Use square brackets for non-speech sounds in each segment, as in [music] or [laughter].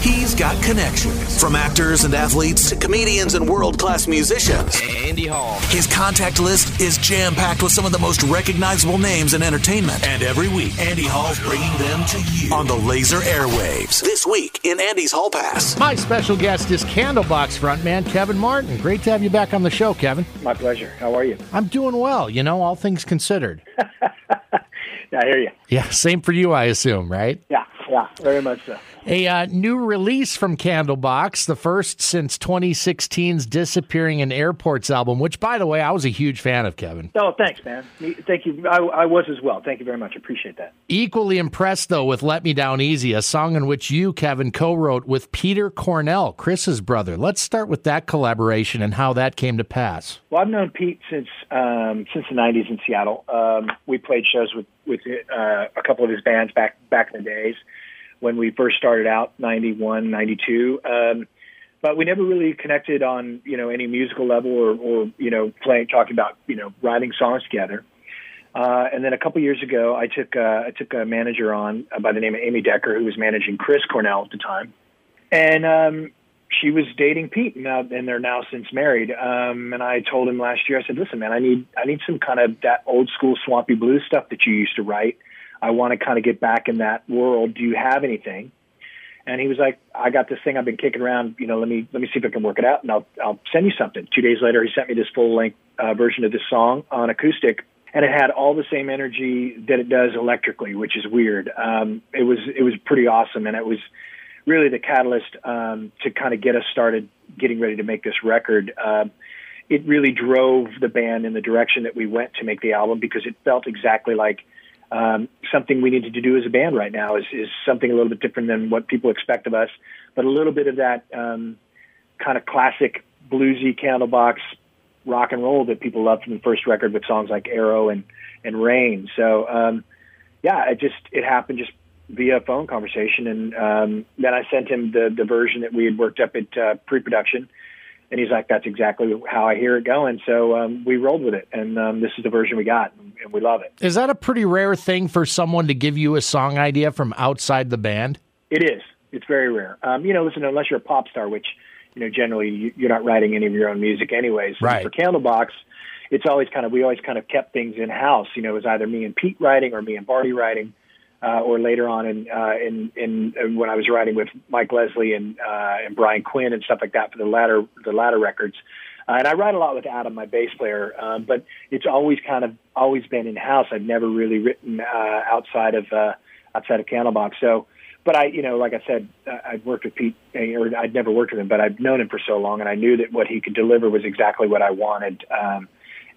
He's got connections from actors and athletes to comedians and world class musicians. Andy Hall. His contact list is jam packed with some of the most recognizable names in entertainment. And every week, Andy Hall's bringing them to you on the laser airwaves. This week in Andy's Hall Pass. My special guest is Candlebox frontman Kevin Martin. Great to have you back on the show, Kevin. My pleasure. How are you? I'm doing well, you know, all things considered. [laughs] Yeah, I hear you. Yeah, same for you, I assume, right? Yeah, yeah, very much so. A uh, new release from Candlebox, the first since 2016's Disappearing in Airports album, which, by the way, I was a huge fan of, Kevin. Oh, thanks, man. Thank you. I, I was as well. Thank you very much. Appreciate that. Equally impressed, though, with Let Me Down Easy, a song in which you, Kevin, co wrote with Peter Cornell, Chris's brother. Let's start with that collaboration and how that came to pass. Well, I've known Pete since um, since the '90s in Seattle. Um, we played shows with with uh, a couple of his bands back back in the days when we first started out, '91, '92. Um, but we never really connected on you know any musical level or, or you know playing talking about you know writing songs together. Uh, and then a couple years ago, I took uh, I took a manager on uh, by the name of Amy Decker, who was managing Chris Cornell at the time, and um, she was dating Pete, now, and they're now since married. Um, and I told him last year, I said, "Listen, man, I need I need some kind of that old school swampy blues stuff that you used to write. I want to kind of get back in that world. Do you have anything?" And he was like, "I got this thing I've been kicking around. You know, let me let me see if I can work it out, and I'll I'll send you something." Two days later, he sent me this full length uh, version of this song on acoustic, and it had all the same energy that it does electrically, which is weird. Um, it was it was pretty awesome, and it was really the catalyst um, to kind of get us started getting ready to make this record. Um, it really drove the band in the direction that we went to make the album because it felt exactly like um, something we needed to do as a band right now is, is something a little bit different than what people expect of us, but a little bit of that um, kind of classic bluesy candlebox rock and roll that people loved from the first record with songs like Arrow and and Rain. So um, yeah, it just it happened just via phone conversation, and um, then I sent him the the version that we had worked up at uh, pre-production, and he's like, "That's exactly how I hear it going." So um, we rolled with it, and um, this is the version we got, and we love it. Is that a pretty rare thing for someone to give you a song idea from outside the band? It is. It's very rare. Um, you know, listen, unless you're a pop star, which you know generally you, you're not writing any of your own music anyways. Right. For Candlebox, it's always kind of we always kind of kept things in house. You know, it was either me and Pete writing or me and Bardi writing. Uh, or later on in, uh, in in in when I was writing with Mike Leslie and uh, and Brian Quinn and stuff like that for the latter the latter records, uh, and I write a lot with Adam, my bass player. Um, but it's always kind of always been in house. I've never really written uh, outside of uh, outside of Candlebox. So, but I, you know, like I said, uh, I'd worked with Pete, or I'd never worked with him, but I've known him for so long, and I knew that what he could deliver was exactly what I wanted, um,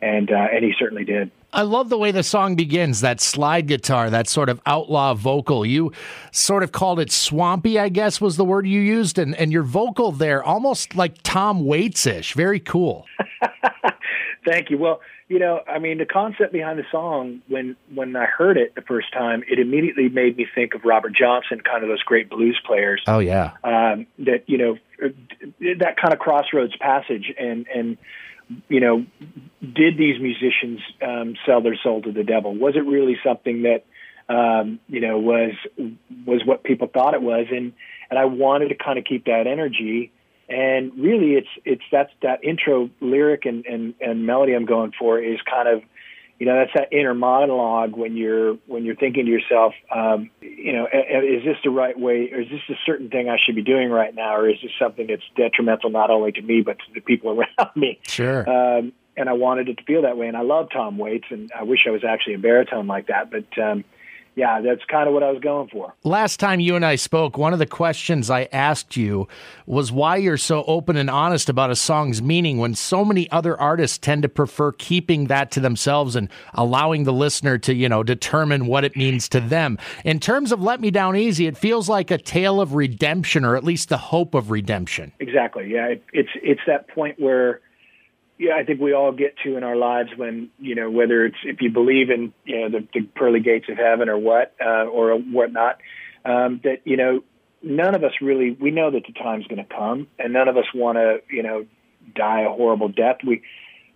and uh, and he certainly did. I love the way the song begins, that slide guitar, that sort of outlaw vocal. You sort of called it swampy, I guess was the word you used, and, and your vocal there almost like Tom Waits ish. Very cool. [laughs] Thank you. Well, you know, I mean, the concept behind the song, when when I heard it the first time, it immediately made me think of Robert Johnson, kind of those great blues players. Oh, yeah. Um, that you know, that kind of crossroads passage, and and you know, did these musicians um, sell their soul to the devil? Was it really something that um, you know was was what people thought it was? And and I wanted to kind of keep that energy. And really, it's it's that's that intro lyric and, and, and melody I'm going for is kind of, you know, that's that inner monologue when you're when you're thinking to yourself, um, you know, "A- a- is this the right way, or is this a certain thing I should be doing right now, or is this something that's detrimental not only to me but to the people [laughs] around me? Sure. Um, and I wanted it to feel that way. And I love Tom Waits, and I wish I was actually a baritone like that. But um, yeah, that's kind of what I was going for. Last time you and I spoke, one of the questions I asked you was why you're so open and honest about a song's meaning when so many other artists tend to prefer keeping that to themselves and allowing the listener to, you know, determine what it means to them. In terms of Let Me Down Easy, it feels like a tale of redemption or at least the hope of redemption. Exactly. Yeah, it, it's it's that point where, yeah, I think we all get to in our lives when you know whether it's if you believe in you know the, the pearly gates of heaven or what uh, or whatnot, um, that you know none of us really we know that the time's going to come, and none of us want to you know die a horrible death. We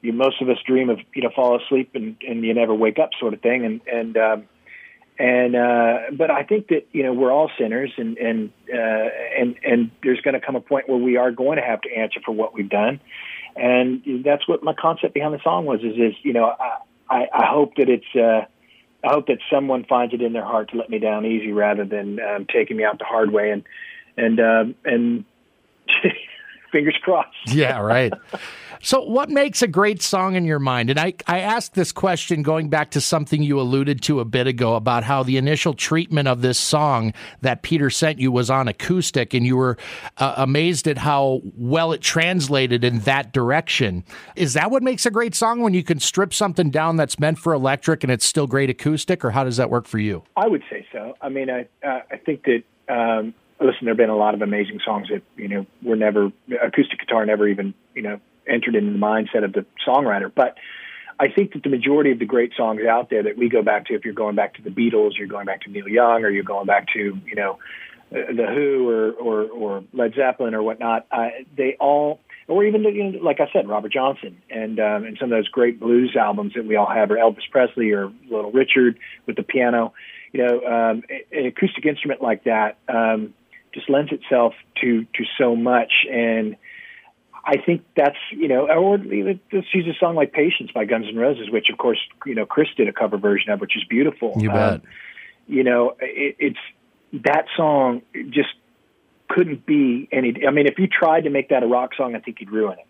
you, most of us dream of you know fall asleep and and you never wake up sort of thing, and and um, and uh, but I think that you know we're all sinners, and and uh, and and there's going to come a point where we are going to have to answer for what we've done, and that's what my concept behind the song was. Is is you know I I, I hope that it's. Uh, I hope that someone finds it in their heart to let me down easy rather than um, taking me out the hard way and and um, and [laughs] fingers crossed. Yeah, right. [laughs] So, what makes a great song in your mind? And I, I asked this question going back to something you alluded to a bit ago about how the initial treatment of this song that Peter sent you was on acoustic, and you were uh, amazed at how well it translated in that direction. Is that what makes a great song when you can strip something down that's meant for electric and it's still great acoustic, or how does that work for you? I would say so. I mean, I uh, I think that. Um, listen, there have been a lot of amazing songs that you know were never acoustic guitar never even you know entered into the mindset of the songwriter. But I think that the majority of the great songs out there that we go back to, if you're going back to the Beatles, you're going back to Neil Young, or you're going back to you know the Who or or, or Led Zeppelin or whatnot, uh, they all, or even you know, like I said, Robert Johnson and um, and some of those great blues albums that we all have, or Elvis Presley or Little Richard with the piano. You know, um, an acoustic instrument like that um, just lends itself to to so much and I think that's you know, or let's use a song like "Patience" by Guns N' Roses, which of course you know Chris did a cover version of, which is beautiful. You bet. Um, you know, it, it's that song just couldn't be any. I mean, if you tried to make that a rock song, I think you'd ruin it.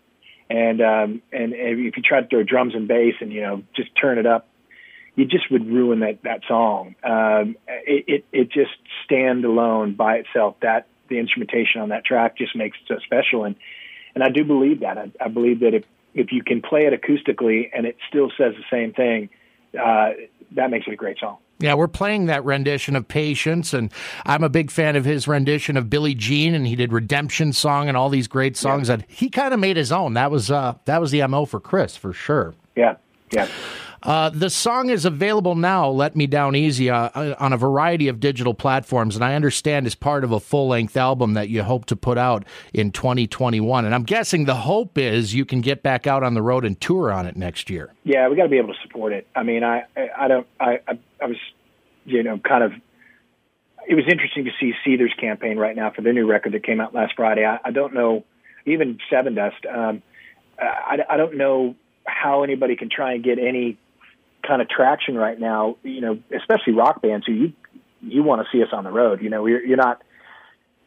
And um, and, and if you tried to throw drums and bass and you know just turn it up, you just would ruin that that song. Um, it, it it just stand alone by itself. That the instrumentation on that track just makes it so special and and I do believe that. I, I believe that if if you can play it acoustically and it still says the same thing, uh, that makes it a great song. Yeah, we're playing that rendition of Patience, and I'm a big fan of his rendition of Billie Jean, and he did Redemption Song and all these great songs yeah. that he kind of made his own. That was uh, that was the mo for Chris for sure. Yeah, yeah. Uh, the song is available now, Let Me Down Easy, uh, uh, on a variety of digital platforms, and I understand is part of a full length album that you hope to put out in 2021. And I'm guessing the hope is you can get back out on the road and tour on it next year. Yeah, we got to be able to support it. I mean, I, I don't, I, I, I was, you know, kind of it was interesting to see Seether's campaign right now for their new record that came out last Friday. I, I don't know, even Sevendust. Um, I, I don't know how anybody can try and get any kind of traction right now, you know, especially rock bands who you you want to see us on the road. You know, you're, you're not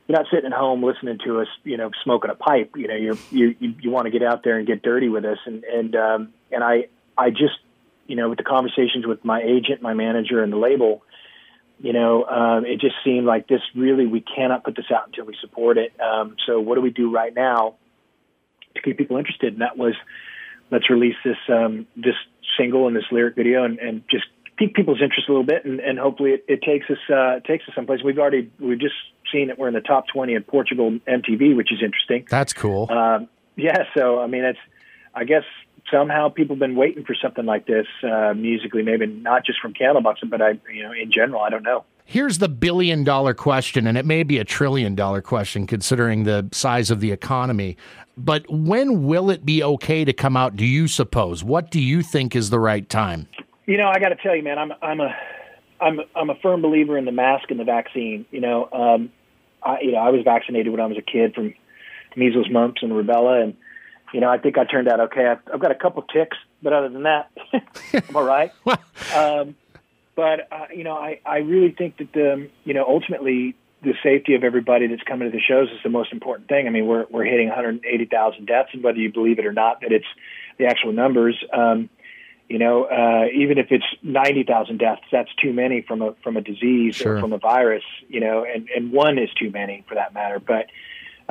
you're not sitting at home listening to us, you know, smoking a pipe. You know, you you you want to get out there and get dirty with us. And and um, and I I just you know with the conversations with my agent, my manager, and the label, you know, um, it just seemed like this really we cannot put this out until we support it. Um, so what do we do right now to keep people interested? And that was let's release this um, this single and this lyric video and, and just pique people's interest a little bit and, and hopefully it, it takes us uh, takes us someplace. We've already we've just seen that we're in the top twenty in Portugal MTV, which is interesting. That's cool. Um, yeah, so I mean, it's I guess somehow people have been waiting for something like this uh, musically, maybe not just from Candlebox, but I you know in general, I don't know. Here's the billion dollar question, and it may be a trillion dollar question considering the size of the economy. But when will it be okay to come out, do you suppose? What do you think is the right time? You know, I got to tell you, man, I'm, I'm a, I'm, I'm a firm believer in the mask and the vaccine. You know, um, I, you know, I was vaccinated when I was a kid from measles, mumps, and rubella, and you know, I think I turned out okay. I've, I've got a couple ticks, but other than that, [laughs] I'm all right. [laughs] um, but uh, you know, I I really think that the you know ultimately the safety of everybody that's coming to the shows is the most important thing. I mean, we're we're hitting 180,000 deaths, and whether you believe it or not, that it's the actual numbers. Um, you know, uh, even if it's 90,000 deaths, that's too many from a from a disease sure. or from a virus. You know, and and one is too many for that matter. But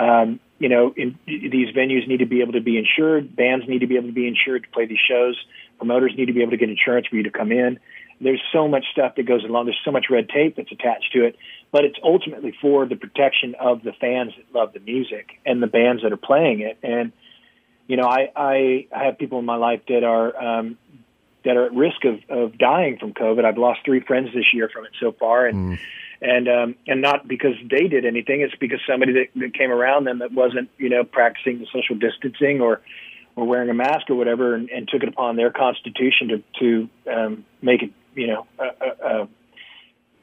um, you know, in, these venues need to be able to be insured. Bands need to be able to be insured to play these shows. Promoters need to be able to get insurance for you to come in. There's so much stuff that goes along. There's so much red tape that's attached to it, but it's ultimately for the protection of the fans that love the music and the bands that are playing it. And you know, I I, I have people in my life that are um, that are at risk of of dying from COVID. I've lost three friends this year from it so far, and. Mm. And um, and not because they did anything. It's because somebody that, that came around them that wasn't, you know, practicing the social distancing or or wearing a mask or whatever, and, and took it upon their constitution to to um, make it you know, a, a,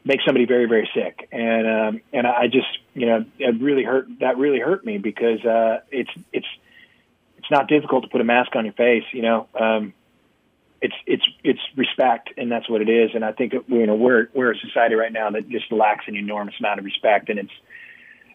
make somebody very very sick. And um and i just you know it really hurt that really hurt me because uh it's it's it's not difficult to put a mask on your face you know. Um it's it's it's respect and that's what it is. And i think you know we're we're a society right now that just lacks an enormous amount of respect and it's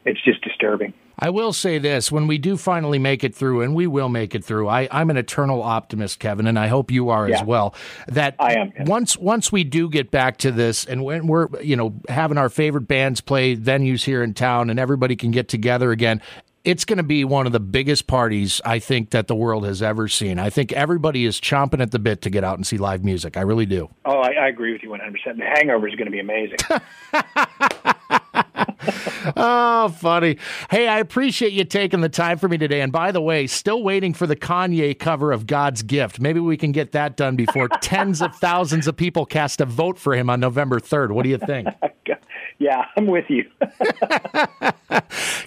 it's just disturbing I will say this when we do finally make it through, and we will make it through, I, am an eternal optimist, Kevin, and I hope you are yeah. as well. That I am. Once once we do get back to this, and when we're you know having our favorite bands play venues here in town, and everybody can get together again, it's going to be one of the biggest parties I think that the world has ever seen. I think everybody is chomping at the bit to get out and see live music. I really do. Oh, I, I agree with you 100%. The hangover is going to be amazing. [laughs] [laughs] oh, funny. Hey, I appreciate you taking the time for me today. And by the way, still waiting for the Kanye cover of God's Gift. Maybe we can get that done before [laughs] tens of thousands of people cast a vote for him on November 3rd. What do you think? [laughs] yeah, I'm with you.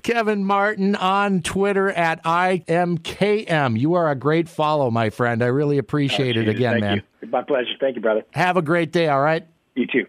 Kevin Martin on Twitter at IMKM. You are a great follow, my friend. I really oh, appreciate oh, it again, Thank man. You. My pleasure. Thank you, brother. Have a great day, all right? You too.